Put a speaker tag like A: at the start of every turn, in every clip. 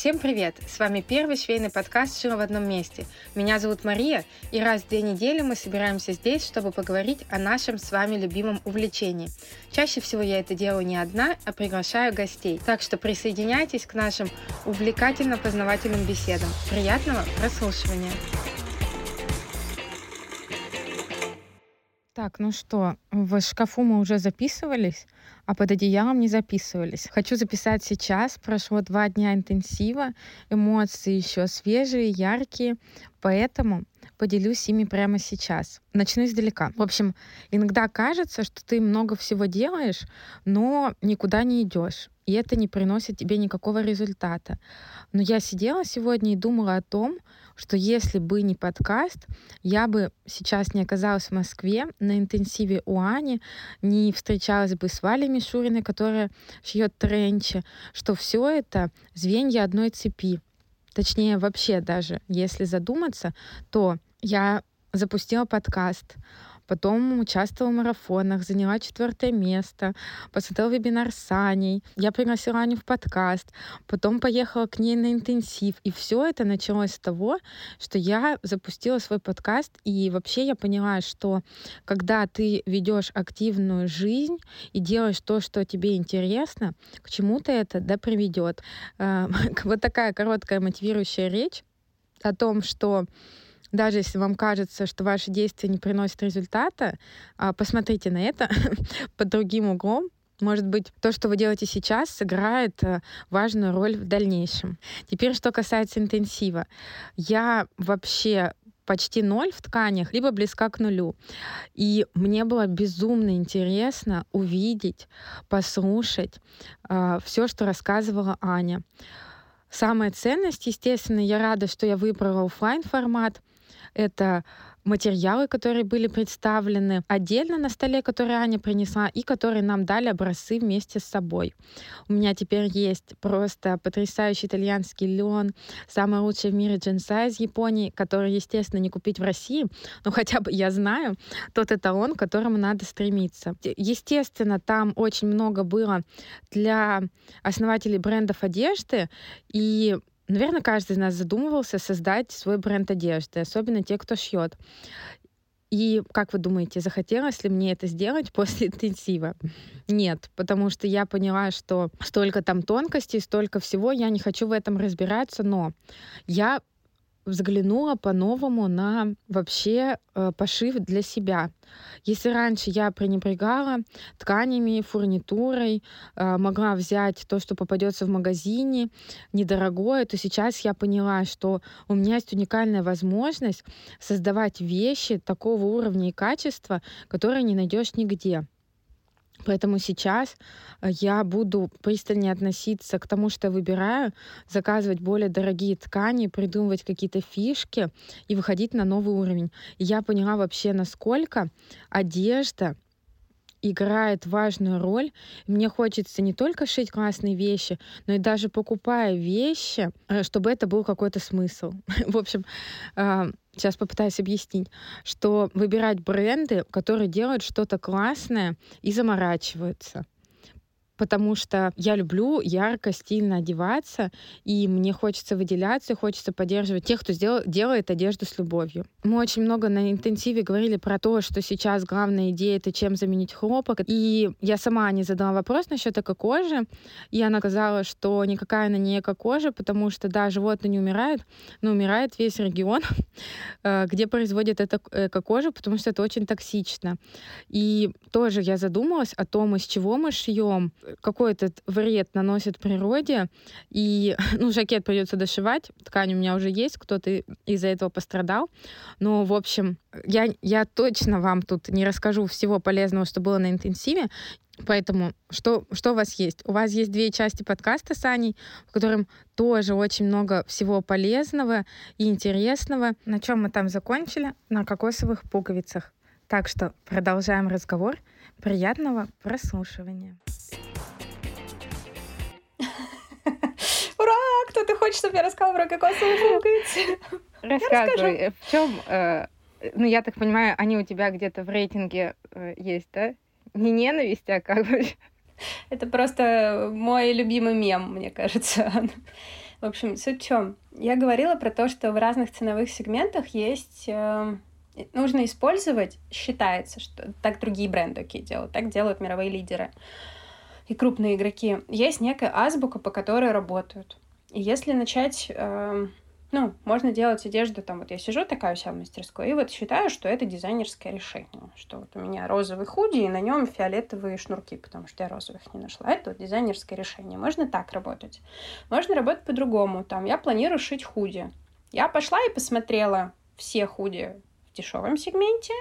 A: Всем привет! С вами первый швейный подкаст «Шила в одном месте». Меня зовут Мария, и раз в две недели мы собираемся здесь, чтобы поговорить о нашем с вами любимом увлечении. Чаще всего я это делаю не одна, а приглашаю гостей. Так что присоединяйтесь к нашим увлекательно-познавательным беседам. Приятного прослушивания! Так, ну что, в шкафу мы уже записывались, а под одеялом не записывались. Хочу записать сейчас. Прошло два дня интенсива, эмоции еще свежие, яркие, поэтому поделюсь ими прямо сейчас. Начну издалека. В общем, иногда кажется, что ты много всего делаешь, но никуда не идешь и это не приносит тебе никакого результата. Но я сидела сегодня и думала о том, что если бы не подкаст, я бы сейчас не оказалась в Москве на интенсиве у Ани, не встречалась бы с Валей Мишуриной, которая шьет тренчи, что все это звенья одной цепи. Точнее, вообще даже, если задуматься, то я запустила подкаст, потом участвовала в марафонах, заняла четвертое место, посмотрела вебинар с Аней, я пригласила Аню в подкаст, потом поехала к ней на интенсив. И все это началось с того, что я запустила свой подкаст, и вообще я поняла, что когда ты ведешь активную жизнь и делаешь то, что тебе интересно, к чему-то это да приведет. Э, вот такая короткая мотивирующая речь о том, что даже если вам кажется, что ваши действия не приносят результата, а, посмотрите на это под другим углом. Может быть, то, что вы делаете сейчас, сыграет э, важную роль в дальнейшем. Теперь, что касается интенсива. Я вообще почти ноль в тканях, либо близка к нулю. И мне было безумно интересно увидеть, послушать э, все, что рассказывала Аня. Самая ценность, естественно, я рада, что я выбрала офлайн формат, это материалы, которые были представлены отдельно на столе, которые Аня принесла, и которые нам дали образцы вместе с собой. У меня теперь есть просто потрясающий итальянский лен, самый лучший в мире джинса из Японии, который, естественно, не купить в России, но хотя бы я знаю тот эталон, к которому надо стремиться. Естественно, там очень много было для основателей брендов одежды, и Наверное, каждый из нас задумывался создать свой бренд одежды, особенно те, кто шьет. И как вы думаете, захотелось ли мне это сделать после интенсива? Нет, потому что я поняла, что столько там тонкостей, столько всего, я не хочу в этом разбираться, но я взглянула по-новому на вообще э, пошив для себя. Если раньше я пренебрегала тканями, фурнитурой, э, могла взять то, что попадется в магазине, недорогое, то сейчас я поняла, что у меня есть уникальная возможность создавать вещи такого уровня и качества, которые не найдешь нигде. Поэтому сейчас э, я буду пристальнее относиться к тому, что я выбираю, заказывать более дорогие ткани, придумывать какие-то фишки и выходить на новый уровень. И я поняла вообще, насколько одежда играет важную роль. Мне хочется не только шить классные вещи, но и даже покупая вещи, э, чтобы это был какой-то смысл. В общем, сейчас попытаюсь объяснить, что выбирать бренды, которые делают что-то классное и заморачиваются потому что я люблю ярко, стильно одеваться, и мне хочется выделяться, хочется поддерживать тех, кто сделал, делает одежду с любовью. Мы очень много на интенсиве говорили про то, что сейчас главная идея — это чем заменить хлопок. И я сама не задала вопрос насчет эко-кожи, и она сказала, что никакая она не эко-кожа, потому что, да, животные не умирают, но умирает весь регион, э, где производят эту эко-кожу, потому что это очень токсично. И тоже я задумалась о том, из чего мы шьем, какой этот вред наносит природе. И, ну, жакет придется дошивать. Ткань у меня уже есть, кто-то из-за этого пострадал. Но, в общем, я, я точно вам тут не расскажу всего полезного, что было на интенсиве. Поэтому что, что у вас есть? У вас есть две части подкаста с Аней, в котором тоже очень много всего полезного и интересного. На чем мы там закончили? На кокосовых пуговицах. Так что продолжаем разговор. Приятного прослушивания.
B: Ура! Кто-то хочет, чтобы я рассказала про кокосовые пуговицы?
A: Рассказывай. В чем, э, ну, я так понимаю, они у тебя где-то в рейтинге э, есть, да? Не ненависть, а как бы...
B: Это просто мой любимый мем, мне кажется. В общем, суть в чем? Я говорила про то, что в разных ценовых сегментах есть э, нужно использовать, считается, что так другие бренды окей, делают, так делают мировые лидеры и крупные игроки. Есть некая азбука, по которой работают. И если начать э, ну, можно делать одежду, там, вот я сижу такая у себя в мастерской, и вот считаю, что это дизайнерское решение, что вот у меня розовый худи, и на нем фиолетовые шнурки, потому что я розовых не нашла. Это вот дизайнерское решение. Можно так работать. Можно работать по-другому. Там, я планирую шить худи. Я пошла и посмотрела все худи в дешевом сегменте,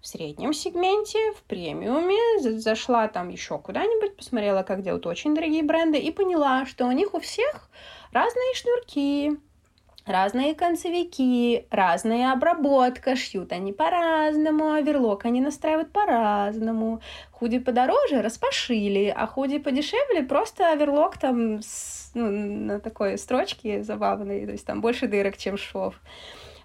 B: в среднем сегменте, в премиуме, зашла там еще куда-нибудь, посмотрела, как делают очень дорогие бренды, и поняла, что у них у всех разные шнурки, разные концевики, разная обработка, шьют они по-разному, оверлок они настраивают по-разному. Худи подороже распошили, а худи подешевле просто оверлок там с, ну, на такой строчке забавной, то есть там больше дырок, чем шов.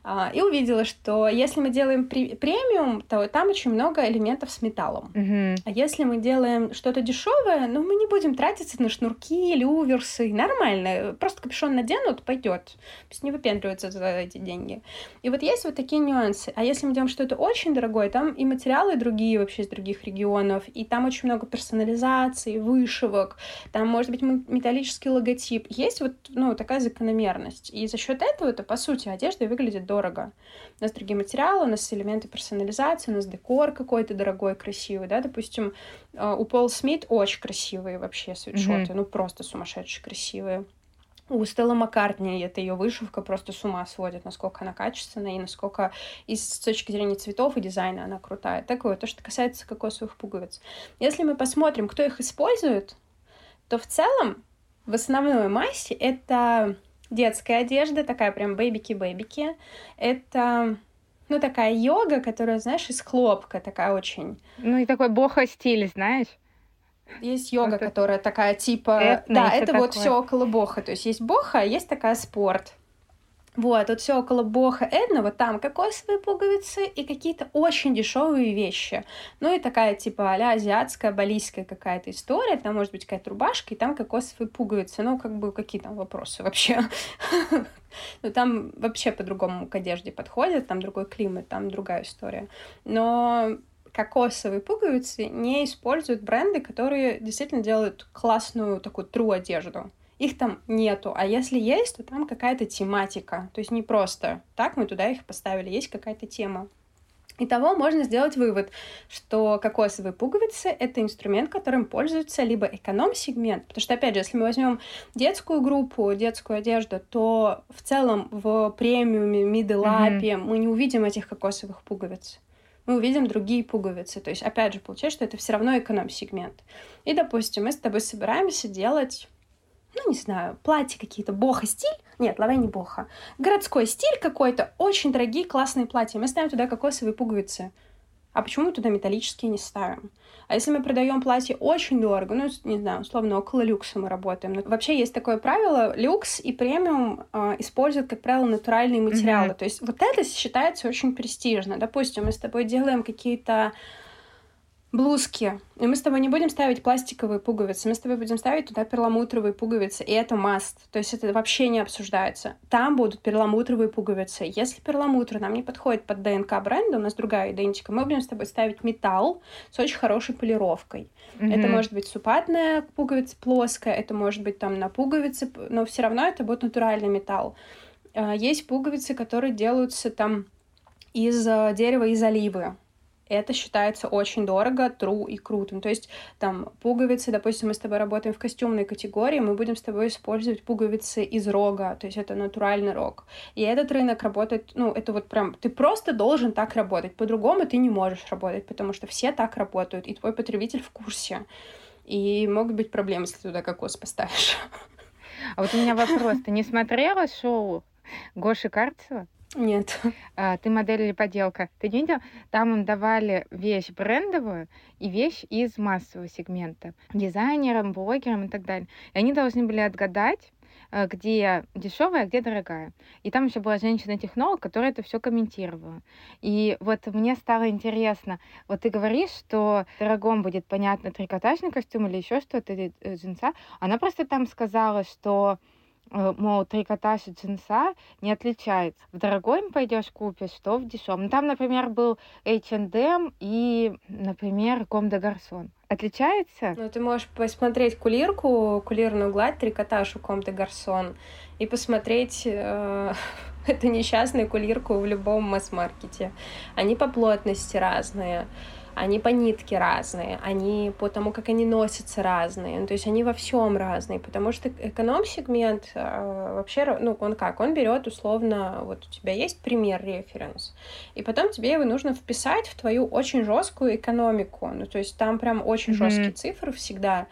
B: А, и увидела, что если мы делаем премиум, то там очень много элементов с металлом.
A: Mm-hmm.
B: А если мы делаем что-то дешевое, ну мы не будем тратиться на шнурки, люверсы. Нормально. Просто капюшон наденут, пойдет. То есть не выпендриваются за эти деньги. И вот есть вот такие нюансы. А если мы делаем что-то очень дорогое, там и материалы другие вообще из других регионов, и там очень много персонализации, вышивок, там может быть металлический логотип. Есть вот ну, такая закономерность. И за счет этого это, по сути, одежда выглядит дорого. У нас другие материалы, у нас элементы персонализации, у нас декор какой-то дорогой, красивый, да, допустим, э, у Пол Смит очень красивые вообще свитшоты, mm-hmm. ну просто сумасшедшие красивые. У Стелла Маккартни это ее вышивка просто с ума сводит, насколько она качественная и насколько и с точки зрения цветов и дизайна она крутая. Так вот, то, что касается кокосовых пуговиц. Если мы посмотрим, кто их использует, то в целом в основной массе это детская одежда, такая прям бэбики-бэбики. Это ну, такая йога, которая, знаешь, из хлопка, такая очень...
A: Ну, и такой бохо-стиль, знаешь?
B: Есть йога, вот которая такая типа... Этно, да, это вот все около боха. То есть есть боха, а есть такая спорт. Вот, тут все около боха Эдна, вот там кокосовые пуговицы и какие-то очень дешевые вещи. Ну и такая типа а азиатская, балийская какая-то история. Там может быть какая-то рубашка, и там кокосовые пуговицы. Ну, как бы, какие там вопросы вообще? Ну, там вообще по-другому к одежде подходят, там другой климат, там другая история. Но кокосовые пуговицы не используют бренды, которые действительно делают классную такую тру одежду их там нету. А если есть, то там какая-то тематика. То есть не просто так мы туда их поставили, есть какая-то тема. Итого можно сделать вывод, что кокосовые пуговицы — это инструмент, которым пользуется либо эконом-сегмент, потому что, опять же, если мы возьмем детскую группу, детскую одежду, то в целом в премиуме, миделапе mm-hmm. мы не увидим этих кокосовых пуговиц. Мы увидим другие пуговицы. То есть, опять же, получается, что это все равно эконом-сегмент. И, допустим, мы с тобой собираемся делать ну, не знаю, платья какие-то, боха-стиль. Нет, лаве не боха. Городской стиль какой-то, очень дорогие классные платья. Мы ставим туда кокосовые пуговицы. А почему мы туда металлические не ставим? А если мы продаем платье очень дорого, ну, не знаю, условно, около люкса мы работаем. Но вообще есть такое правило, люкс и премиум э, используют, как правило, натуральные материалы. Mm-hmm. То есть вот это считается очень престижно. Допустим, мы с тобой делаем какие-то блузки. И мы с тобой не будем ставить пластиковые пуговицы, мы с тобой будем ставить туда перламутровые пуговицы, и это маст. То есть это вообще не обсуждается. Там будут перламутровые пуговицы. Если перламутр нам не подходит под ДНК бренда, у нас другая идентика, мы будем с тобой ставить металл с очень хорошей полировкой. Mm-hmm. Это может быть супатная пуговица плоская, это может быть там на пуговице, но все равно это будет натуральный металл. А, есть пуговицы, которые делаются там из э, дерева из оливы это считается очень дорого, true и крутым. То есть там пуговицы, допустим, мы с тобой работаем в костюмной категории, мы будем с тобой использовать пуговицы из рога, то есть это натуральный рог. И этот рынок работает, ну, это вот прям, ты просто должен так работать, по-другому ты не можешь работать, потому что все так работают, и твой потребитель в курсе. И могут быть проблемы, если ты туда кокос поставишь.
A: А вот у меня вопрос. Ты не смотрела шоу Гоши Карцева?
B: Нет.
A: А, ты модель или поделка? Ты не видел? Там им давали вещь брендовую и вещь из массового сегмента. Дизайнерам, блогерам и так далее. И они должны были отгадать, э, где дешевая, а где дорогая. И там еще была женщина-технолог, которая это все комментировала. И вот мне стало интересно, вот ты говоришь, что дорогом будет, понятно, трикотажный костюм или еще что-то, или э, джинса. Она просто там сказала, что э, мол, трикотаж и джинса не отличается. В дорогой пойдешь купишь, что в дешевом. Ну, там, например, был H&M и, например, Ком де Гарсон. Отличается?
B: Ну, ты можешь посмотреть кулирку, кулирную гладь, трикотаж у Ком де Гарсон и посмотреть э, эту несчастную кулирку в любом масс-маркете. Они по плотности разные они по нитке разные, они по тому, как они носятся разные, ну, то есть они во всем разные, потому что эконом-сегмент э, вообще, ну, он как, он берет условно, вот у тебя есть пример, референс, и потом тебе его нужно вписать в твою очень жесткую экономику, ну, то есть там прям очень mm-hmm. жесткие цифры всегда,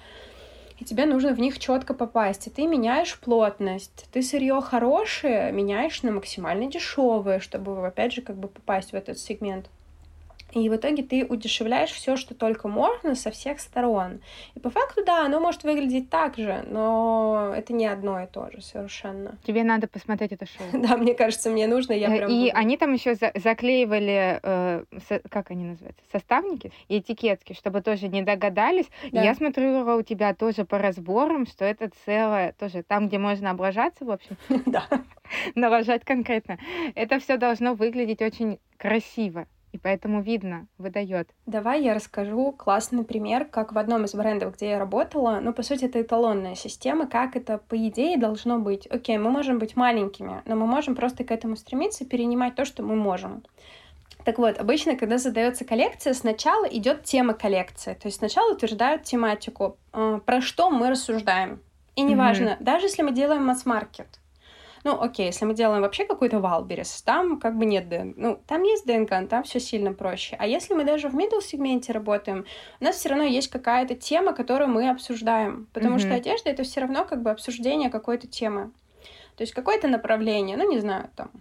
B: и тебе нужно в них четко попасть. И ты меняешь плотность. Ты сырье хорошее меняешь на максимально дешевое, чтобы, опять же, как бы попасть в этот сегмент. И в итоге ты удешевляешь все, что только можно, со всех сторон. И по факту, да, оно может выглядеть так же, но это не одно и то же совершенно.
A: Тебе надо посмотреть это шоу.
B: Да, мне кажется, мне нужно, я
A: э,
B: прям...
A: И они там еще за заклеивали, э, со, как они называются, составники и этикетки, чтобы тоже не догадались. Да. И я смотрю у тебя тоже по разборам, что это целое, тоже там, где можно облажаться, в общем.
B: Да.
A: Налажать конкретно. Это все должно выглядеть очень красиво и поэтому видно, выдает.
B: Давай я расскажу классный пример, как в одном из брендов, где я работала, ну, по сути, это эталонная система, как это, по идее, должно быть. Окей, мы можем быть маленькими, но мы можем просто к этому стремиться, перенимать то, что мы можем. Так вот, обычно, когда задается коллекция, сначала идет тема коллекции. То есть сначала утверждают тематику, э, про что мы рассуждаем. И неважно, mm-hmm. даже если мы делаем масс-маркет, ну, окей, если мы делаем вообще какой-то Wildberries, там как бы нет ДНК. Ну, там есть ДНК, но там все сильно проще. А если мы даже в middle сегменте работаем, у нас все равно есть какая-то тема, которую мы обсуждаем. Потому mm-hmm. что одежда это все равно как бы обсуждение какой-то темы. То есть какое-то направление, ну, не знаю, там,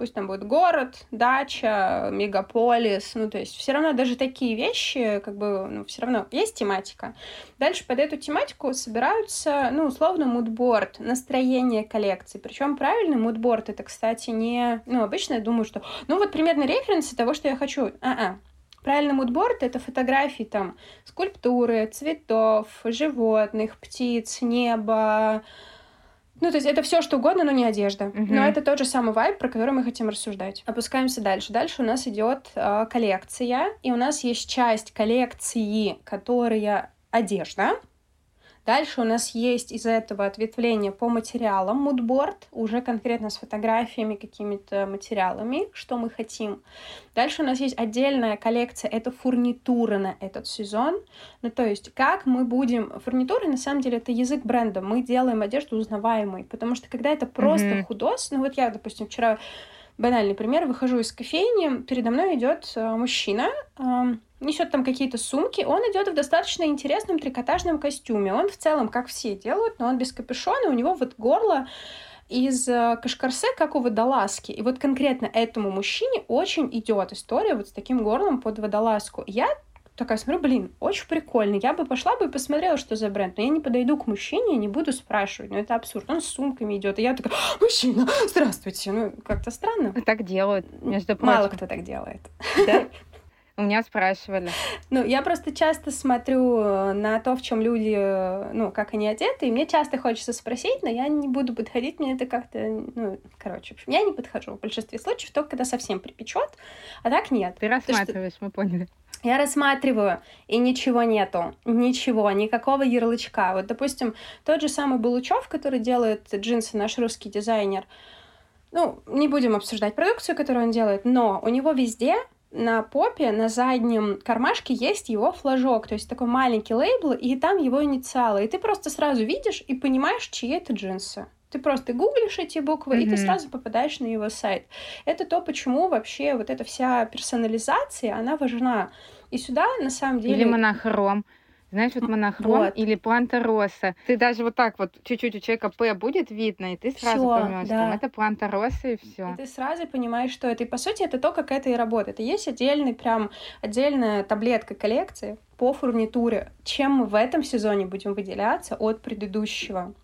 B: пусть там будет город, дача, мегаполис, ну, то есть все равно даже такие вещи, как бы, ну, все равно есть тематика. Дальше под эту тематику собираются, ну, условно, мудборд, настроение коллекции. Причем правильный мудборд это, кстати, не, ну, обычно я думаю, что, ну, вот примерно референсы того, что я хочу. А-а. Правильный мудборд — это фотографии там скульптуры, цветов, животных, птиц, неба, ну, то есть это все что угодно, но не одежда. Mm-hmm. Но это тот же самый вайб, про который мы хотим рассуждать. Опускаемся дальше. Дальше у нас идет э, коллекция, и у нас есть часть коллекции, которая одежда. Дальше у нас есть из этого ответвление по материалам, мудборд, уже конкретно с фотографиями, какими-то материалами, что мы хотим. Дальше у нас есть отдельная коллекция, это фурнитура на этот сезон. Ну, то есть, как мы будем... Фурнитура, на самом деле, это язык бренда. Мы делаем одежду узнаваемой, потому что когда это просто mm-hmm. худос, ну вот я, допустим, вчера банальный пример, выхожу из кофейни, передо мной идет э, мужчина, несет там какие-то сумки, он идет в достаточно интересном трикотажном костюме. Он в целом, как все делают, но он без капюшона, у него вот горло из э, кашкарсе, как у водолазки. И вот конкретно этому мужчине очень идет история вот с таким горлом под водолазку. Я такая смотрю, блин, очень прикольно. Я бы пошла бы и посмотрела, что за бренд. Но я не подойду к мужчине не буду спрашивать. Ну, это абсурд. Он с сумками идет. И я такая, мужчина, здравствуйте. Ну, как-то странно.
A: Так делают, между
B: прочим. Мало кто так делает.
A: Да? У меня спрашивали.
B: Ну, я просто часто смотрю э, на то, в чем люди, э, ну, как они одеты, и мне часто хочется спросить, но я не буду подходить, мне это как-то, ну, короче, в общем, я не подхожу в большинстве случаев, только когда совсем припечет, а так нет.
A: Ты рассматриваешь, что... мы поняли.
B: Я рассматриваю, и ничего нету. Ничего, никакого ярлычка. Вот, допустим, тот же самый Булычев, который делает джинсы, наш русский дизайнер, ну, не будем обсуждать продукцию, которую он делает, но у него везде на попе, на заднем кармашке есть его флажок, то есть такой маленький лейбл, и там его инициалы. И ты просто сразу видишь и понимаешь, чьи это джинсы. Ты просто гуглишь эти буквы, mm-hmm. и ты сразу попадаешь на его сайт. Это то, почему вообще вот эта вся персонализация, она важна. И сюда, на самом деле...
A: Или монохром. Знаешь, вот монохром вот. или планта роса. Ты даже вот так вот чуть-чуть у человека П будет видно, и ты сразу всё, поймешь, да. что это планта роса и все.
B: И ты сразу понимаешь, что это. И по сути это то, как это и работает. И есть отдельный прям отдельная таблетка коллекции по фурнитуре. Чем мы в этом сезоне будем выделяться от предыдущего?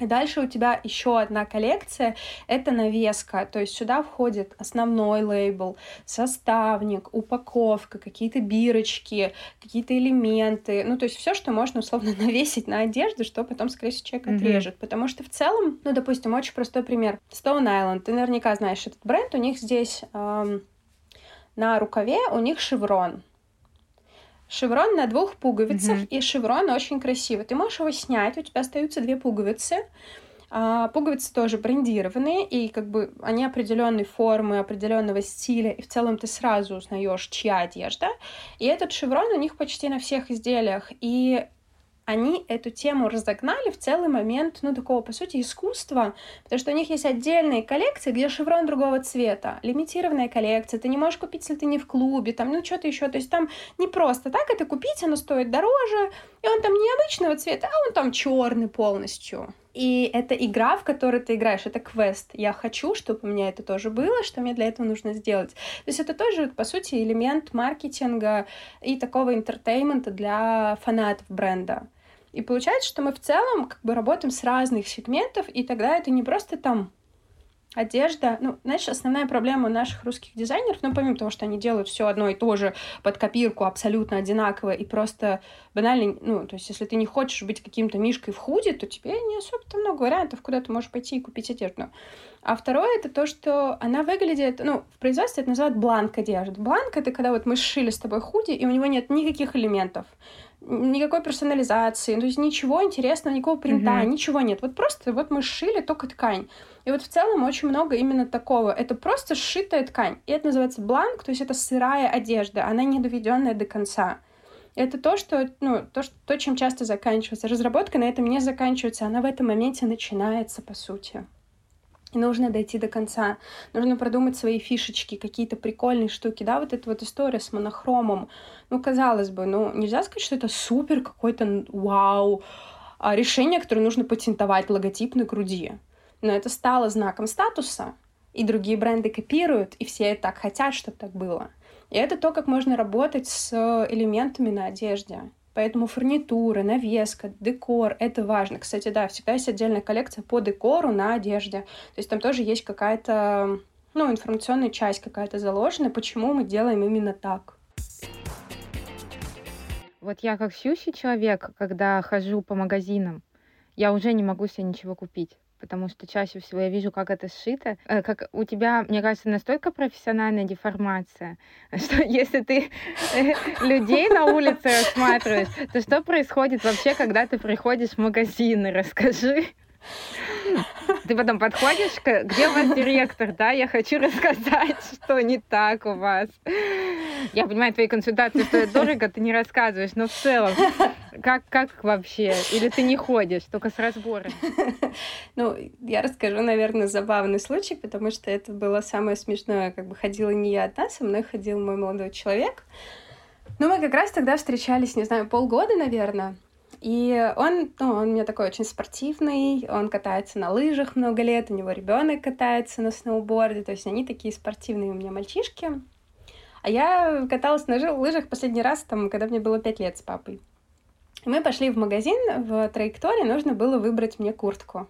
B: И дальше у тебя еще одна коллекция — это навеска. То есть сюда входит основной лейбл, составник, упаковка, какие-то бирочки, какие-то элементы. Ну, то есть все, что можно условно навесить на одежду, что потом, скорее всего, человек mm-hmm. отрежет. Потому что в целом, ну, допустим, очень простой пример. Stone Island. Ты наверняка знаешь этот бренд. У них здесь эм, на рукаве у них шеврон. Шеврон на двух пуговицах, mm-hmm. и шеврон очень красивый. Ты можешь его снять, у тебя остаются две пуговицы. А, пуговицы тоже брендированные, и как бы они определенной формы, определенного стиля, и в целом ты сразу узнаешь, чья одежда. И этот шеврон у них почти на всех изделиях. И они эту тему разогнали в целый момент, ну, такого, по сути, искусства, потому что у них есть отдельные коллекции, где шеврон другого цвета, лимитированная коллекция, ты не можешь купить, если ты не в клубе, там, ну, что-то еще, то есть там не просто так это купить, оно стоит дороже, и он там необычного цвета, а он там черный полностью. И это игра, в которой ты играешь, это квест. Я хочу, чтобы у меня это тоже было, что мне для этого нужно сделать. То есть это тоже, по сути, элемент маркетинга и такого энтертейнмента для фанатов бренда. И получается, что мы в целом как бы работаем с разных сегментов, и тогда это не просто там одежда. Ну, знаешь, основная проблема наших русских дизайнеров, ну, помимо того, что они делают все одно и то же под копирку абсолютно одинаково и просто банально, ну, то есть если ты не хочешь быть каким-то мишкой в худе, то тебе не особо-то много вариантов, куда ты можешь пойти и купить одежду. А второе — это то, что она выглядит, ну, в производстве это называют бланк одежды. Бланк — это когда вот мы сшили с тобой худи, и у него нет никаких элементов никакой персонализации, то есть ничего интересного, никакого принта, mm-hmm. ничего нет. Вот просто вот мы сшили только ткань. И вот в целом очень много именно такого. Это просто сшитая ткань. И это называется бланк, то есть это сырая одежда, она не доведенная до конца. Это то, что, ну, то, что, то, чем часто заканчивается. Разработка на этом не заканчивается, она в этом моменте начинается, по сути. И нужно дойти до конца. Нужно продумать свои фишечки, какие-то прикольные штуки. Да, вот эта вот история с монохромом. Ну, казалось бы, ну, нельзя сказать, что это супер какой-то вау а решение, которое нужно патентовать, логотип на груди. Но это стало знаком статуса, и другие бренды копируют, и все так хотят, чтобы так было. И это то, как можно работать с элементами на одежде. Поэтому фурнитура, навеска, декор — это важно. Кстати, да, всегда есть отдельная коллекция по декору на одежде. То есть там тоже есть какая-то, ну, информационная часть какая-то заложена, почему мы делаем именно так.
A: Вот я как сьющий человек, когда хожу по магазинам, я уже не могу себе ничего купить потому что чаще всего я вижу, как это сшито. Э, как у тебя, мне кажется, настолько профессиональная деформация, что если ты э, людей на улице рассматриваешь, то что происходит вообще, когда ты приходишь в магазин? Расскажи. Ты потом подходишь, где у вас директор, да, я хочу рассказать, что не так у вас. Я понимаю, твои консультации стоят дорого, ты не рассказываешь, но в целом, как, как вообще? Или ты не ходишь, только с разбором?
B: Ну, я расскажу, наверное, забавный случай, потому что это было самое смешное. Как бы ходила не я одна, со мной ходил мой молодой человек. Ну, мы как раз тогда встречались, не знаю, полгода, наверное. И он, ну, он у меня такой очень спортивный, он катается на лыжах много лет, у него ребенок катается на сноуборде, то есть они такие спортивные у меня мальчишки. А я каталась на лыжах последний раз, там, когда мне было пять лет с папой. Мы пошли в магазин в траектории, нужно было выбрать мне куртку.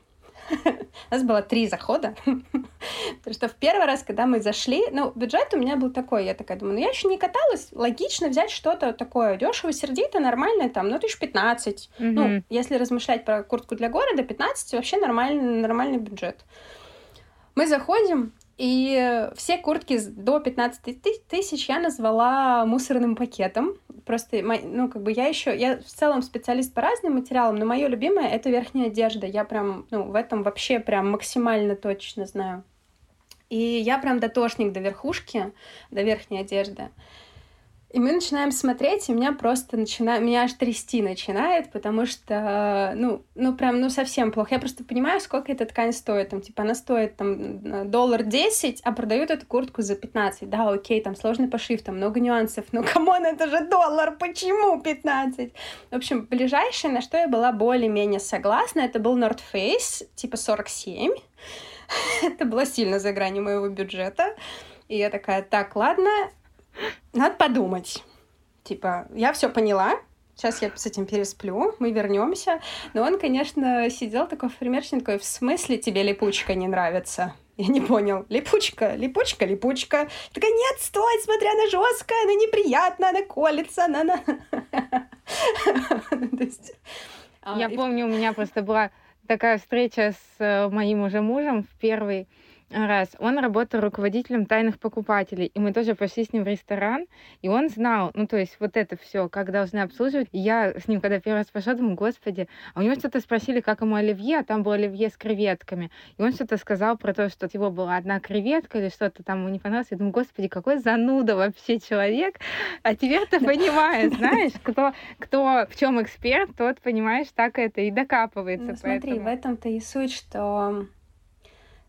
B: У нас было три захода. Потому что в первый раз, когда мы зашли, ну, бюджет у меня был такой, я такая думаю, ну, я еще не каталась, логично взять что-то такое дешево, сердито, нормальное, там, ну, тысяч пятнадцать. Mm-hmm. Ну, если размышлять про куртку для города, 15 вообще нормальный, нормальный бюджет. Мы заходим, и все куртки до 15 тысяч я назвала мусорным пакетом. Просто, ну, как бы я еще, я в целом специалист по разным материалам, но мое любимое это верхняя одежда. Я прям, ну, в этом вообще прям максимально точно знаю. И я прям дотошник до верхушки, до верхней одежды. И мы начинаем смотреть, и меня просто начинает, меня аж трясти начинает, потому что, ну, ну прям, ну совсем плохо. Я просто понимаю, сколько эта ткань стоит. Там, типа, она стоит там доллар 10, а продают эту куртку за 15. Да, окей, там сложный пошив, там много нюансов. Ну, come on, это же доллар, почему 15? В общем, ближайшее, на что я была более-менее согласна, это был North Face, типа 47. это было сильно за гранью моего бюджета. И я такая, так, ладно, надо подумать. Типа, я все поняла, Сейчас я с этим пересплю, мы вернемся. Но он, конечно, сидел такой такой, в смысле тебе липучка не нравится? Я не понял. Липучка, липучка, липучка. Такая, нет, стой, смотри, она жесткая, она неприятная, она колется, она... она...
A: Я помню, у меня просто была такая встреча с э, моим уже мужем в первый раз. Он работал руководителем тайных покупателей, и мы тоже пошли с ним в ресторан, и он знал, ну, то есть вот это все, как должны обслуживать. И я с ним, когда первый раз пошла, думаю, господи, а у него что-то спросили, как ему оливье, а там было оливье с креветками. И он что-то сказал про то, что его была одна креветка или что-то там ему не понравилось. Я думаю, господи, какой зануда вообще человек. А теперь ты понимаешь, знаешь, кто, кто в чем эксперт, тот, понимаешь, так это и докапывается. Ну,
B: смотри, поэтому... в этом-то и суть, что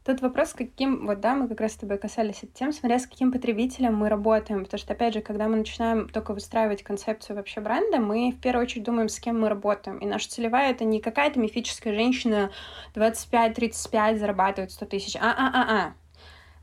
B: Тут вопрос, каким, вот да, мы как раз с тобой касались этой темы, смотря с каким потребителем мы работаем, потому что, опять же, когда мы начинаем только выстраивать концепцию вообще бренда, мы в первую очередь думаем, с кем мы работаем. И наша целевая — это не какая-то мифическая женщина 25-35 зарабатывает 100 тысяч, а-а-а-а,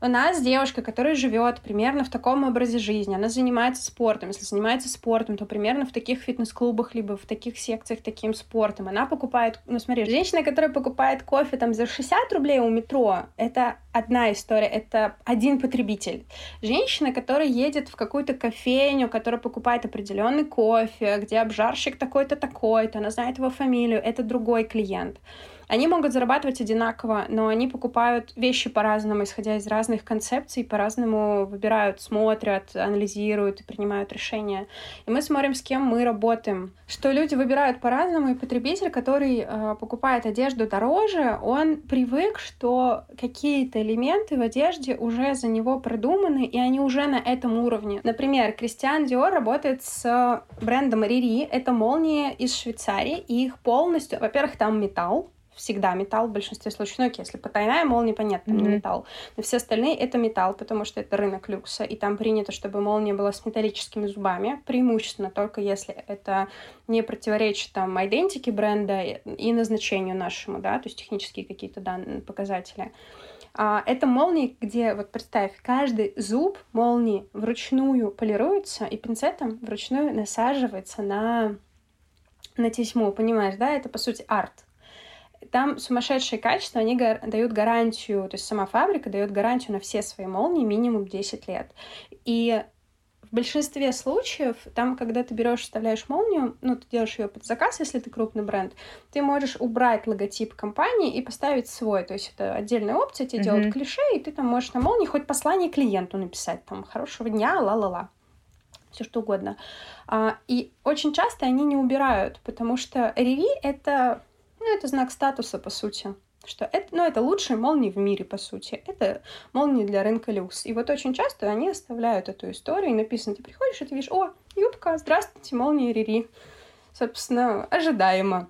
B: у нас девушка, которая живет примерно в таком образе жизни, она занимается спортом. Если занимается спортом, то примерно в таких фитнес-клубах, либо в таких секциях таким спортом. Она покупает, ну смотри, женщина, которая покупает кофе там за 60 рублей у метро, это одна история, это один потребитель. Женщина, которая едет в какую-то кофейню, которая покупает определенный кофе, где обжарщик такой-то такой-то, она знает его фамилию, это другой клиент. Они могут зарабатывать одинаково, но они покупают вещи по-разному, исходя из разных концепций, по-разному выбирают, смотрят, анализируют и принимают решения. И мы смотрим, с кем мы работаем. Что люди выбирают по-разному, и потребитель, который э, покупает одежду дороже, он привык, что какие-то элементы в одежде уже за него продуманы, и они уже на этом уровне. Например, Кристиан Диор работает с брендом Рири, это молнии из Швейцарии, и их полностью, во-первых, там металл, всегда металл в большинстве случаев. Ну, если потайная молния, понятно, mm-hmm. не металл. Но все остальные — это металл, потому что это рынок люкса, и там принято, чтобы молния была с металлическими зубами, преимущественно только если это не противоречит там идентике бренда и назначению нашему, да, то есть технические какие-то данные, показатели. Это молнии, где, вот представь, каждый зуб молнии вручную полируется и пинцетом вручную насаживается на, на тесьму, понимаешь, да? Это, по сути, арт там сумасшедшее качество, они дают гарантию, то есть сама фабрика дает гарантию на все свои молнии минимум 10 лет. И в большинстве случаев, там, когда ты берешь, вставляешь молнию, ну, ты делаешь ее под заказ, если ты крупный бренд, ты можешь убрать логотип компании и поставить свой. То есть это отдельная опция, тебе mm-hmm. делают клише, и ты там можешь на молнии хоть послание клиенту написать, там, хорошего дня, ла-ла-ла все что угодно. А, и очень часто они не убирают, потому что Риви — это ну, это знак статуса, по сути. Что это, ну, это лучшие молнии в мире, по сути. Это молнии для рынка люкс. И вот очень часто они оставляют эту историю, и написано, ты приходишь, и ты видишь, о, юбка, здравствуйте, молния Рири. Собственно, ожидаемо.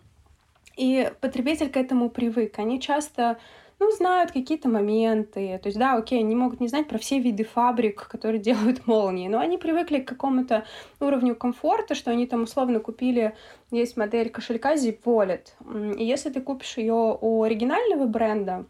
B: И потребитель к этому привык. Они часто ну, знают какие-то моменты. То есть, да, окей, они могут не знать про все виды фабрик, которые делают молнии, но они привыкли к какому-то уровню комфорта, что они там условно купили, есть модель кошелька Zip Wallet. И если ты купишь ее у оригинального бренда,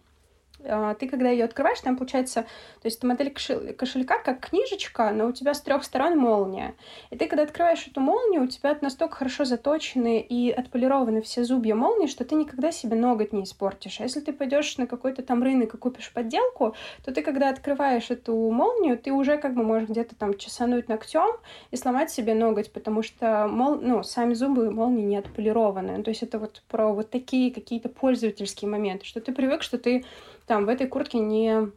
B: ты, когда ее открываешь, там получается, то есть это модель кошелька как книжечка, но у тебя с трех сторон молния. И ты, когда открываешь эту молнию, у тебя настолько хорошо заточены и отполированы все зубья молнии, что ты никогда себе ноготь не испортишь. А если ты пойдешь на какой-то там рынок и купишь подделку, то ты, когда открываешь эту молнию, ты уже как бы можешь где-то там чесануть ногтем и сломать себе ноготь, потому что мол... ну, сами зубы молнии не отполированы. То есть это вот про вот такие какие-то пользовательские моменты, что ты привык, что ты там в этой куртке не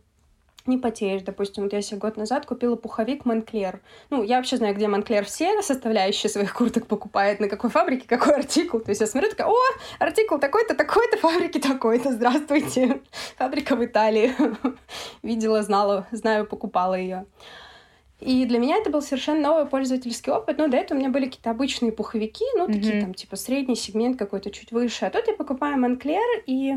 B: не потеешь. Допустим, вот я себе год назад купила пуховик Монклер. Ну, я вообще знаю, где Монклер все составляющие своих курток покупает, на какой фабрике, какой артикул. То есть я смотрю, такая, о, артикул такой-то, такой-то, фабрики такой-то, здравствуйте. Фабрика в Италии. Видела, знала, знаю, покупала ее. И для меня это был совершенно новый пользовательский опыт. Ну, до этого у меня были какие-то обычные пуховики, ну, mm-hmm. такие там, типа, средний сегмент какой-то чуть выше. А тут я покупаю Монклер, и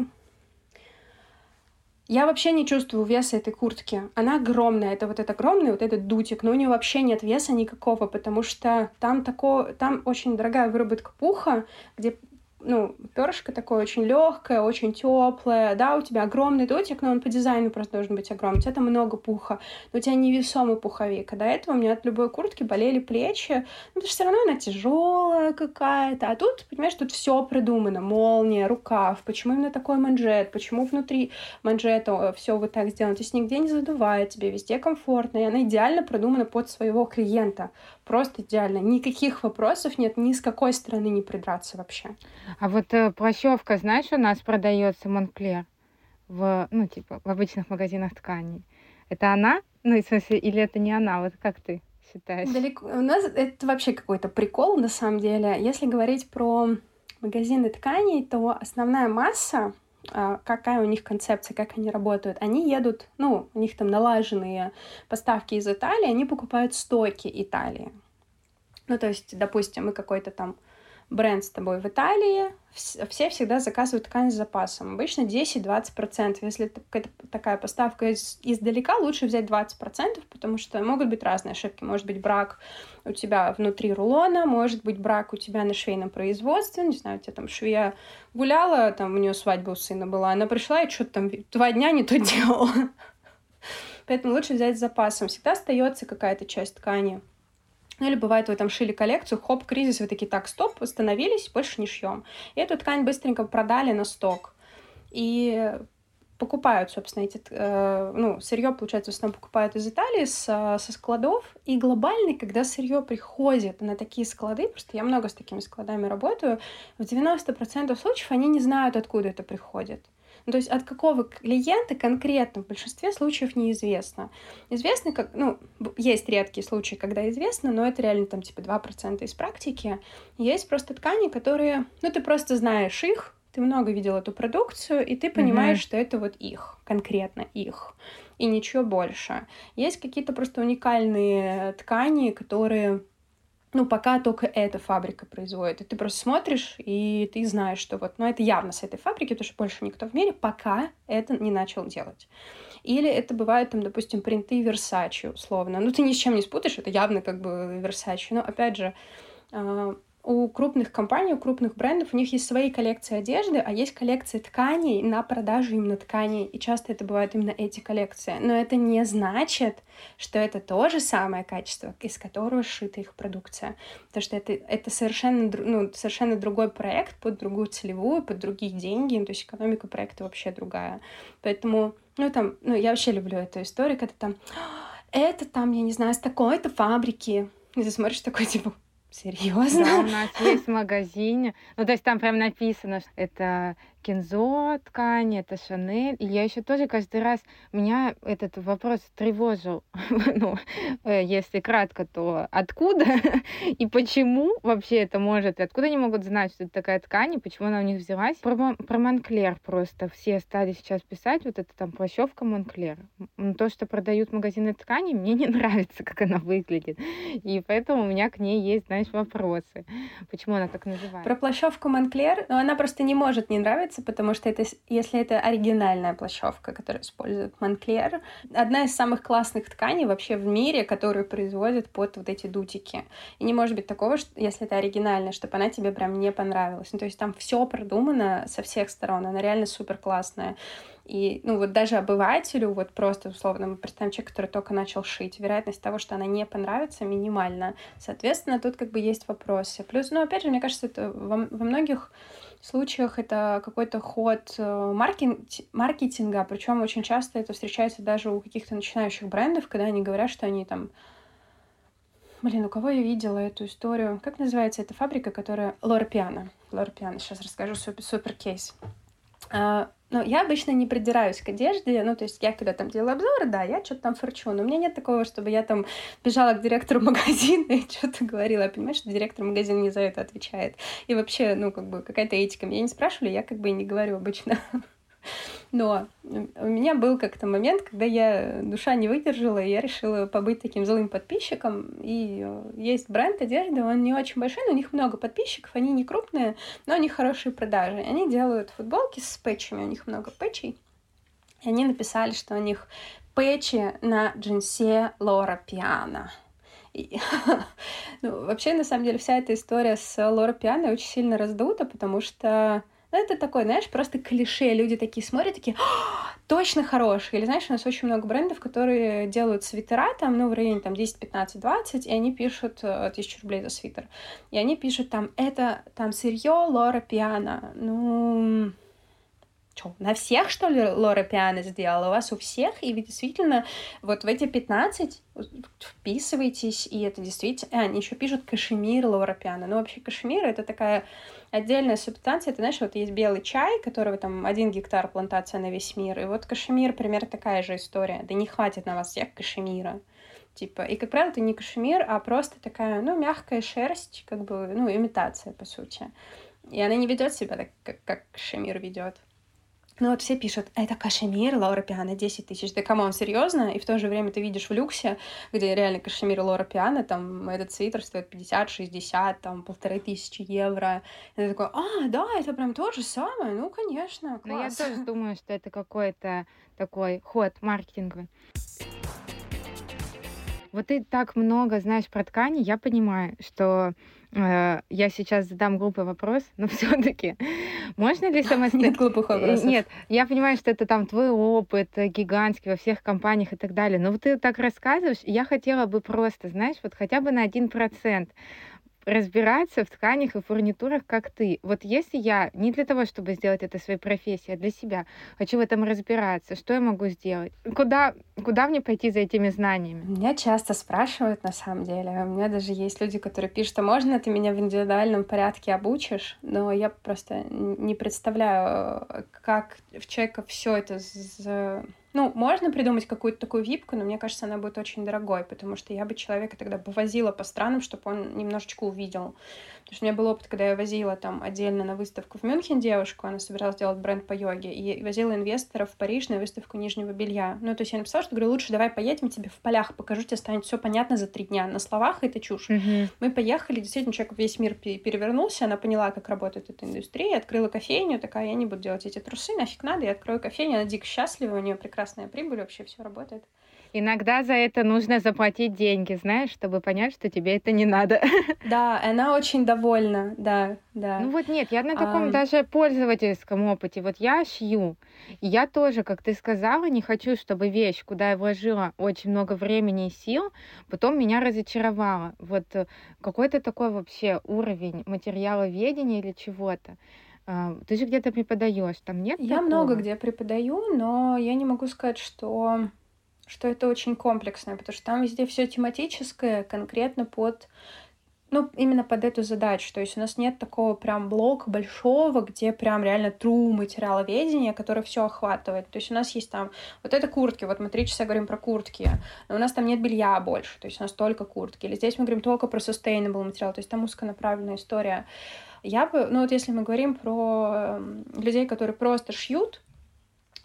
B: я вообще не чувствую веса этой куртки. Она огромная, это вот этот огромный вот этот дутик, но у нее вообще нет веса никакого, потому что там такое, там очень дорогая выработка пуха, где ну, перышко такое очень легкое, очень теплое, да, у тебя огромный дотик, но он по дизайну просто должен быть огромный, у тебя там много пуха, но у тебя невесомый пуховик, а до этого у меня от любой куртки болели плечи, ну, потому что все равно она тяжелая какая-то, а тут, понимаешь, тут все придумано, молния, рукав, почему именно такой манжет, почему внутри манжета все вот так сделано, то есть нигде не задувает тебе, везде комфортно, и она идеально продумана под своего клиента, просто идеально, никаких вопросов нет, ни с какой стороны не придраться вообще.
A: А вот э, плащевка, знаешь, у нас продается Монклер в, ну, типа, в обычных магазинах тканей. Это она? Ну, в смысле, или это не она? Вот как ты считаешь?
B: Далеко. У нас это вообще какой-то прикол, на самом деле. Если говорить про магазины тканей, то основная масса а, какая у них концепция, как они работают. Они едут, ну, у них там налаженные поставки из Италии, они покупают стоки Италии. Ну, то есть, допустим, мы какой-то там бренд с тобой в Италии, все всегда заказывают ткань с запасом. Обычно 10-20%. Если такая поставка из, издалека, лучше взять 20%, потому что могут быть разные ошибки. Может быть брак у тебя внутри рулона, может быть брак у тебя на швейном производстве, не знаю, у тебя там швея гуляла, там у нее свадьба у сына была, она пришла и что-то там два дня не то делала. Поэтому лучше взять с запасом. Всегда остается какая-то часть ткани ну или бывает, вы там шили коллекцию, хоп, кризис, вы такие, так, стоп, остановились, больше не шьем. И эту ткань быстренько продали на сток. И покупают, собственно, эти, э, ну, сырье, получается, в основном покупают из Италии с, со складов. И глобально, когда сырье приходит на такие склады, просто я много с такими складами работаю, в 90% случаев они не знают, откуда это приходит. Ну, то есть от какого клиента конкретно в большинстве случаев неизвестно. Известно, как, ну, есть редкие случаи, когда известно, но это реально там типа 2% из практики. Есть просто ткани, которые, ну, ты просто знаешь их, ты много видел эту продукцию, и ты понимаешь, mm-hmm. что это вот их, конкретно их, и ничего больше. Есть какие-то просто уникальные ткани, которые ну, пока только эта фабрика производит. И ты просто смотришь, и ты знаешь, что вот, ну, это явно с этой фабрики, потому что больше никто в мире пока это не начал делать. Или это бывает, там, допустим, принты Versace, условно. Ну, ты ни с чем не спутаешь, это явно как бы Versace. Но, опять же, а, у крупных компаний, у крупных брендов, у них есть свои коллекции одежды, а есть коллекции тканей на продажу именно тканей. И часто это бывают именно эти коллекции. Но это не значит, что это то же самое качество, из которого сшита их продукция. Потому что это, это совершенно, ну, совершенно другой проект под другую целевую, под другие деньги. То есть экономика проекта вообще другая. Поэтому, ну, там, ну, я вообще люблю эту историю, когда там это там, я не знаю, с такой-то фабрики. И ты смотришь такой, типа, Серьезно?
A: Да, у нас есть в магазине. Ну, то есть там прям написано, что это Кинзо ткань, это Шанель. И я еще тоже каждый раз, меня этот вопрос тревожил. ну, э, если кратко, то откуда и почему вообще это может? И откуда они могут знать, что это такая ткань, и почему она у них взялась? Про, про Монклер просто все стали сейчас писать, вот это там плащевка Монклер. То, что продают магазины тканей, мне не нравится, как она выглядит. И поэтому у меня к ней есть, знаешь, вопросы. Почему она так называется?
B: Про плащевку Монклер, но она просто не может не нравиться, нравится, потому что это, если это оригинальная плащевка, которую использует Монклер, одна из самых классных тканей вообще в мире, которую производят под вот эти дутики. И не может быть такого, что, если это оригинальная, чтобы она тебе прям не понравилась. Ну, то есть там все продумано со всех сторон, она реально супер классная. И, ну, вот даже обывателю, вот просто, условно, мы представим человека, который только начал шить, вероятность того, что она не понравится, минимальна. Соответственно, тут как бы есть вопросы. Плюс, ну, опять же, мне кажется, это во, во многих случаях это какой-то ход э, маркетинга, причем очень часто это встречается даже у каких-то начинающих брендов, когда они говорят, что они там Блин, у кого я видела эту историю? Как называется эта фабрика, которая... Лора Пиано. Сейчас расскажу супер, супер. А, ну, я обычно не придираюсь к одежде, ну, то есть я когда там делаю обзоры, да, я что-то там форчу, но у меня нет такого, чтобы я там бежала к директору магазина и что-то говорила. Я понимаю, что директор магазина не за это отвечает. И вообще, ну, как бы какая-то этика. Меня не спрашивали, я как бы и не говорю обычно. Но у меня был как-то момент, когда я душа не выдержала, и я решила побыть таким злым подписчиком. И э, есть бренд одежды, он не очень большой, но у них много подписчиков, они не крупные, но у них хорошие продажи. Они делают футболки с пэтчами, у них много пэтчей. И они написали, что у них пэтчи на джинсе Лора Пиано. И, ну, вообще, на самом деле, вся эта история с Лора Пиано очень сильно раздута, потому что ну, это такое, знаешь, просто клише. Люди такие смотрят, такие, точно хороший. Или, знаешь, у нас очень много брендов, которые делают свитера, там, ну, в районе, там, 10, 15, 20, и они пишут э, тысячу рублей за свитер. И они пишут там, это, там, сырье Лора Пиано. Ну, что, на всех, что ли, Лора Пиано сделала? У вас у всех? И вы действительно вот в эти 15 вписываетесь, и это действительно... А, они еще пишут кашемир Лора Пиано. Ну, вообще, кашемир — это такая отдельная субстанция. Это, знаешь, вот есть белый чай, которого там один гектар плантация на весь мир, и вот кашемир примерно такая же история. Да не хватит на вас всех кашемира. Типа, и, как правило, это не кашемир, а просто такая, ну, мягкая шерсть, как бы, ну, имитация, по сути. И она не ведет себя так, как, как кашемир ведет. Ну вот все пишут, это кашемир, Loro Piana, 10 тысяч. Да come on, серьезно? И в то же время ты видишь в люксе, где реально кашемир Loro Piana, там этот свитер стоит 50-60, там полторы тысячи евро. И ты такой, а, да, это прям то же самое, ну, конечно, класс.
A: Но я тоже думаю, что это какой-то такой ход маркетинговый. Вот ты так много знаешь про ткани, я понимаю, что я сейчас задам глупый вопрос, но все-таки можно ли самостоятельно...
B: Нет глупых вопросов.
A: Нет, я понимаю, что это там твой опыт э, гигантский во всех компаниях и так далее, но вот ты так рассказываешь, я хотела бы просто, знаешь, вот хотя бы на один процент разбираться в тканях и фурнитурах, как ты. Вот если я не для того, чтобы сделать это своей профессией, а для себя, хочу в этом разбираться, что я могу сделать? Куда, куда мне пойти за этими знаниями?
B: Меня часто спрашивают, на самом деле. У меня даже есть люди, которые пишут, а можно ты меня в индивидуальном порядке обучишь? Но я просто не представляю, как в человека все это ну, можно придумать какую-то такую випку, но мне кажется, она будет очень дорогой, потому что я бы человека тогда бы возила по странам, чтобы он немножечко увидел. Потому что у меня был опыт, когда я возила там отдельно на выставку в Мюнхен девушку, она собиралась делать бренд по йоге, и возила инвесторов в Париж на выставку нижнего белья. Ну, то есть я написала, что говорю, лучше давай поедем, тебе в полях покажу, тебе станет все понятно за три дня. На словах это чушь.
A: Mm-hmm.
B: Мы поехали, действительно, человек весь мир перевернулся, она поняла, как работает эта индустрия, открыла кофейню, такая, я не буду делать эти трусы, нафиг надо, я открою кофейню, она дико счастлива, у нее прекрасная прибыль, вообще все работает.
A: Иногда за это нужно заплатить деньги, знаешь, чтобы понять, что тебе это не надо.
B: Да, она очень довольна, да, да.
A: Ну вот нет, я на таком а... даже пользовательском опыте. Вот я шью, и я тоже, как ты сказала, не хочу, чтобы вещь, куда я вложила очень много времени и сил, потом меня разочаровала. Вот э, какой-то такой вообще уровень материала ведения или чего-то. А, ты же где-то преподаешь, там нет?
B: Я
A: такого?
B: много где преподаю, но я не могу сказать, что что это очень комплексное, потому что там везде все тематическое, конкретно под ну, именно под эту задачу. То есть у нас нет такого прям блока большого, где прям реально true материаловедение, которое все охватывает. То есть у нас есть там вот это куртки, вот мы три часа говорим про куртки, но у нас там нет белья больше, то есть у нас только куртки. Или здесь мы говорим только про sustainable материал, то есть там узконаправленная история. Я бы, ну вот если мы говорим про эм, людей, которые просто шьют,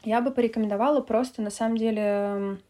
B: я бы порекомендовала просто на самом деле эм,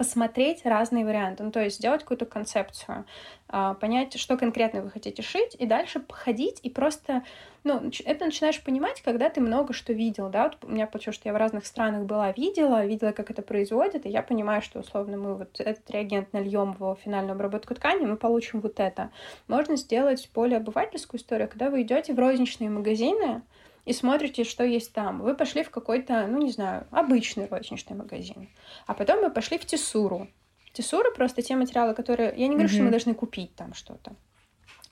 B: посмотреть разные варианты, ну, то есть сделать какую-то концепцию, а, понять, что конкретно вы хотите шить, и дальше походить и просто, ну, это начинаешь понимать, когда ты много что видел, да, вот у меня получилось, что я в разных странах была, видела, видела, как это производит, и я понимаю, что, условно, мы вот этот реагент нальем в финальную обработку ткани, мы получим вот это. Можно сделать более обывательскую историю, когда вы идете в розничные магазины, и смотрите, что есть там. Вы пошли в какой-то, ну, не знаю, обычный розничный магазин. А потом мы пошли в Тесуру. Тесура просто те материалы, которые... Я не говорю, mm-hmm. что мы должны купить там что-то.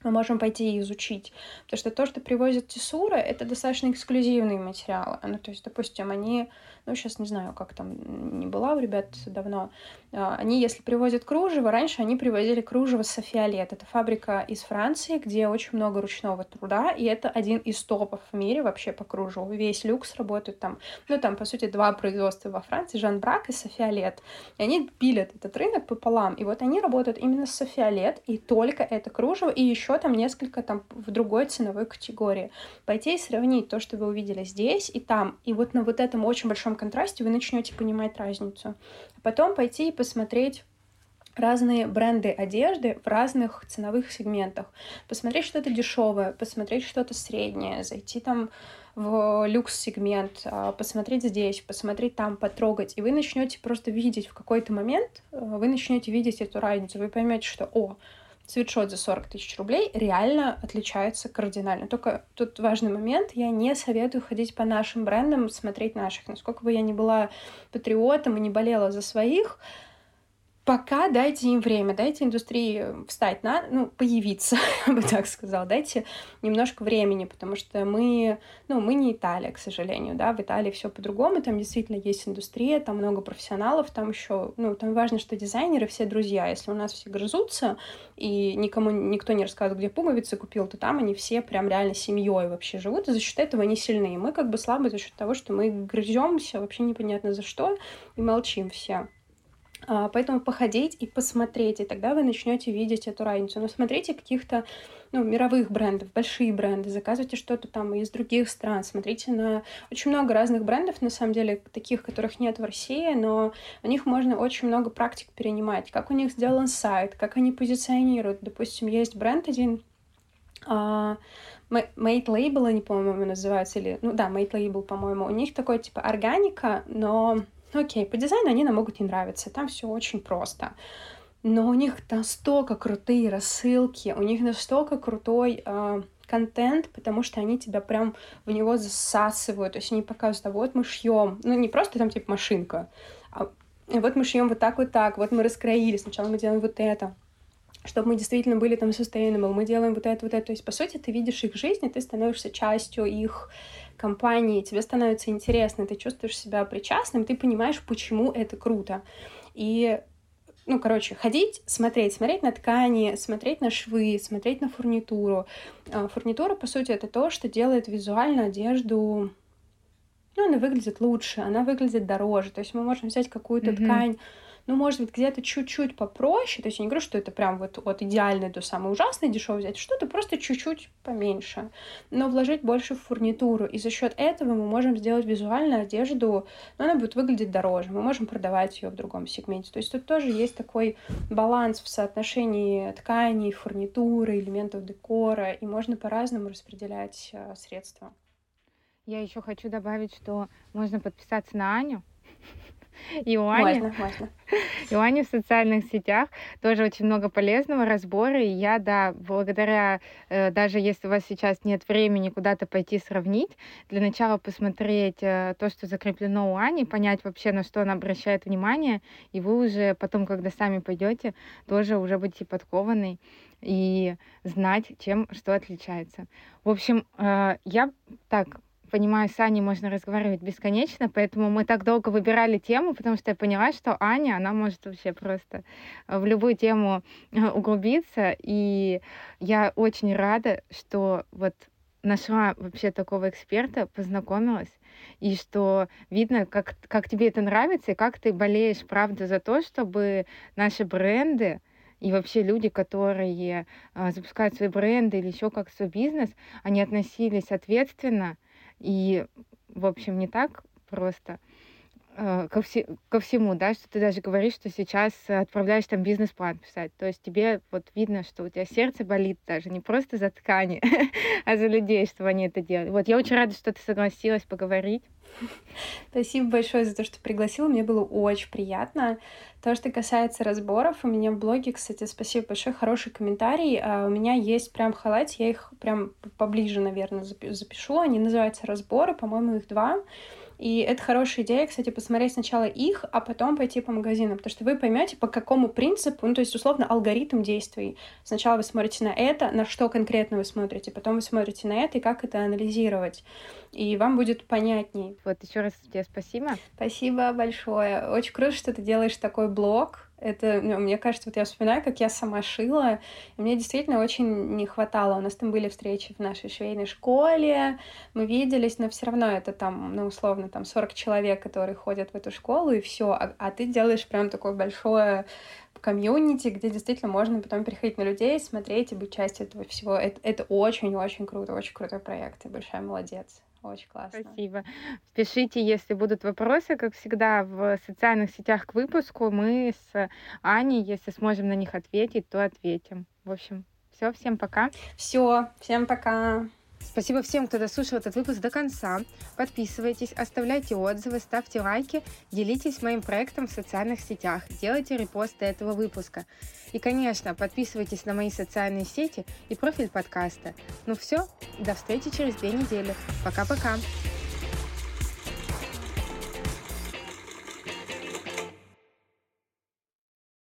B: Мы можем пойти и изучить. Потому что то, что привозят Тесура, это достаточно эксклюзивные материалы. Ну, то есть, допустим, они ну, сейчас не знаю, как там, не была у ребят давно, а, они, если привозят кружево, раньше они привозили кружево Софиолет. Это фабрика из Франции, где очень много ручного труда, и это один из топов в мире вообще по кружеву. Весь люкс работает там. Ну, там, по сути, два производства во Франции, Жан Брак и Софиолет. И они пилят этот рынок пополам. И вот они работают именно с Софиолет, и только это кружево, и еще там несколько там в другой ценовой категории. Пойти и сравнить то, что вы увидели здесь и там. И вот на вот этом очень большом контрасте вы начнете понимать разницу. А потом пойти и посмотреть разные бренды одежды в разных ценовых сегментах. Посмотреть что-то дешевое, посмотреть что-то среднее, зайти там в люкс-сегмент, а, посмотреть здесь, посмотреть там, потрогать, и вы начнете просто видеть в какой-то момент, э, вы начнете видеть эту разницу, вы поймете, что, о, свитшот за 40 тысяч рублей реально отличается кардинально. Только тут важный момент, я не советую ходить по нашим брендам, смотреть наших. Насколько бы я не была патриотом и не болела за своих, пока дайте им время, дайте индустрии встать на, ну, появиться, я бы так сказала, дайте немножко времени, потому что мы, ну, мы не Италия, к сожалению, да, в Италии все по-другому, там действительно есть индустрия, там много профессионалов, там еще, ну, там важно, что дизайнеры все друзья, если у нас все грызутся, и никому, никто не рассказывает, где пуговицы купил, то там они все прям реально семьей вообще живут, и за счет этого они сильные. Мы как бы слабы за счет того, что мы грыземся вообще непонятно за что, и молчим все. А, поэтому походить и посмотреть, и тогда вы начнете видеть эту разницу. Но смотрите каких-то ну, мировых брендов, большие бренды, заказывайте что-то там из других стран, смотрите на очень много разных брендов, на самом деле, таких, которых нет в России, но у них можно очень много практик перенимать, как у них сделан сайт, как они позиционируют. Допустим, есть бренд один, uh, Made Label, они, по-моему, называются, или, ну да, Made Label, по-моему, у них такой, типа, органика, но окей, по дизайну они нам могут не нравиться, там все очень просто. Но у них настолько крутые рассылки, у них настолько крутой э, контент, потому что они тебя прям в него засасывают. То есть они показывают, а вот мы шьем. Ну, не просто там типа машинка, а вот мы шьем вот так, вот так, вот мы раскроили, сначала мы делаем вот это чтобы мы действительно были там sustainable, мы делаем вот это, вот это. То есть, по сути, ты видишь их жизнь, и ты становишься частью их компании, тебе становится интересно, ты чувствуешь себя причастным, ты понимаешь, почему это круто. И ну, короче, ходить, смотреть, смотреть на ткани, смотреть на швы, смотреть на фурнитуру. А, фурнитура, по сути, это то, что делает визуально одежду ну, она выглядит лучше, она выглядит дороже. То есть мы можем взять какую-то mm-hmm. ткань, ну, может быть, где-то чуть-чуть попроще, то есть я не говорю, что это прям вот от идеальной до самой ужасной дешевой взять, что-то просто чуть-чуть поменьше, но вложить больше в фурнитуру, и за счет этого мы можем сделать визуальную одежду, но она будет выглядеть дороже, мы можем продавать ее в другом сегменте. То есть тут тоже есть такой баланс в соотношении тканей, фурнитуры, элементов декора, и можно по-разному распределять э, средства.
A: Я еще хочу добавить, что можно подписаться на Аню, и у Ани, можно, можно. И у Ани в социальных сетях тоже очень много полезного, разбора. И я, да, благодаря, э, даже если у вас сейчас нет времени куда-то пойти сравнить, для начала посмотреть э, то, что закреплено у Ани, понять вообще, на что она обращает внимание, и вы уже потом, когда сами пойдете, тоже уже будете подкованный и знать, чем что отличается. В общем, э, я так понимаю, с Аней можно разговаривать бесконечно, поэтому мы так долго выбирали тему, потому что я поняла, что Аня, она может вообще просто в любую тему э, углубиться, и я очень рада, что вот нашла вообще такого эксперта, познакомилась, и что видно, как, как тебе это нравится, и как ты болеешь, правда, за то, чтобы наши бренды, и вообще люди, которые а, запускают свои бренды или еще как свой бизнес, они относились ответственно и, в общем, не так просто ко, все, ко всему, да, что ты даже говоришь, что сейчас отправляешь там бизнес-план писать. То есть тебе вот видно, что у тебя сердце болит даже не просто за ткани, а за людей, чтобы они это делали. Вот я очень рада, что ты согласилась поговорить.
B: Спасибо большое за то, что пригласила. Мне было очень приятно. То, что касается разборов, у меня в блоге, кстати, спасибо большое, хороший комментарий. А, у меня есть прям халат, я их прям поближе, наверное, запишу. Они называются разборы, по-моему, их два. И это хорошая идея, кстати, посмотреть сначала их, а потом пойти по магазинам, потому что вы поймете, по какому принципу, ну, то есть, условно, алгоритм действий. Сначала вы смотрите на это, на что конкретно вы смотрите, потом вы смотрите на это и как это анализировать. И вам будет понятней.
A: Вот еще раз тебе спасибо.
B: Спасибо большое. Очень круто, что ты делаешь такой блог это, ну, мне кажется, вот я вспоминаю, как я сама шила, и мне действительно очень не хватало. У нас там были встречи в нашей швейной школе, мы виделись, но все равно это там, ну, условно, там 40 человек, которые ходят в эту школу, и все. А, а ты делаешь прям такое большое комьюнити, где действительно можно потом переходить на людей, смотреть и быть частью этого всего. Это очень-очень круто, очень крутой проект, и большая молодец. Очень классно.
A: Спасибо. Пишите, если будут вопросы, как всегда, в социальных сетях к выпуску. Мы с Аней, если сможем на них ответить, то ответим. В общем, все, всем пока.
B: Все, всем пока.
A: Спасибо всем, кто дослушал этот выпуск до конца. Подписывайтесь, оставляйте отзывы, ставьте лайки, делитесь моим проектом в социальных сетях, делайте репосты этого выпуска. И, конечно, подписывайтесь на мои социальные сети и профиль подкаста. Ну все, до встречи через две недели. Пока-пока.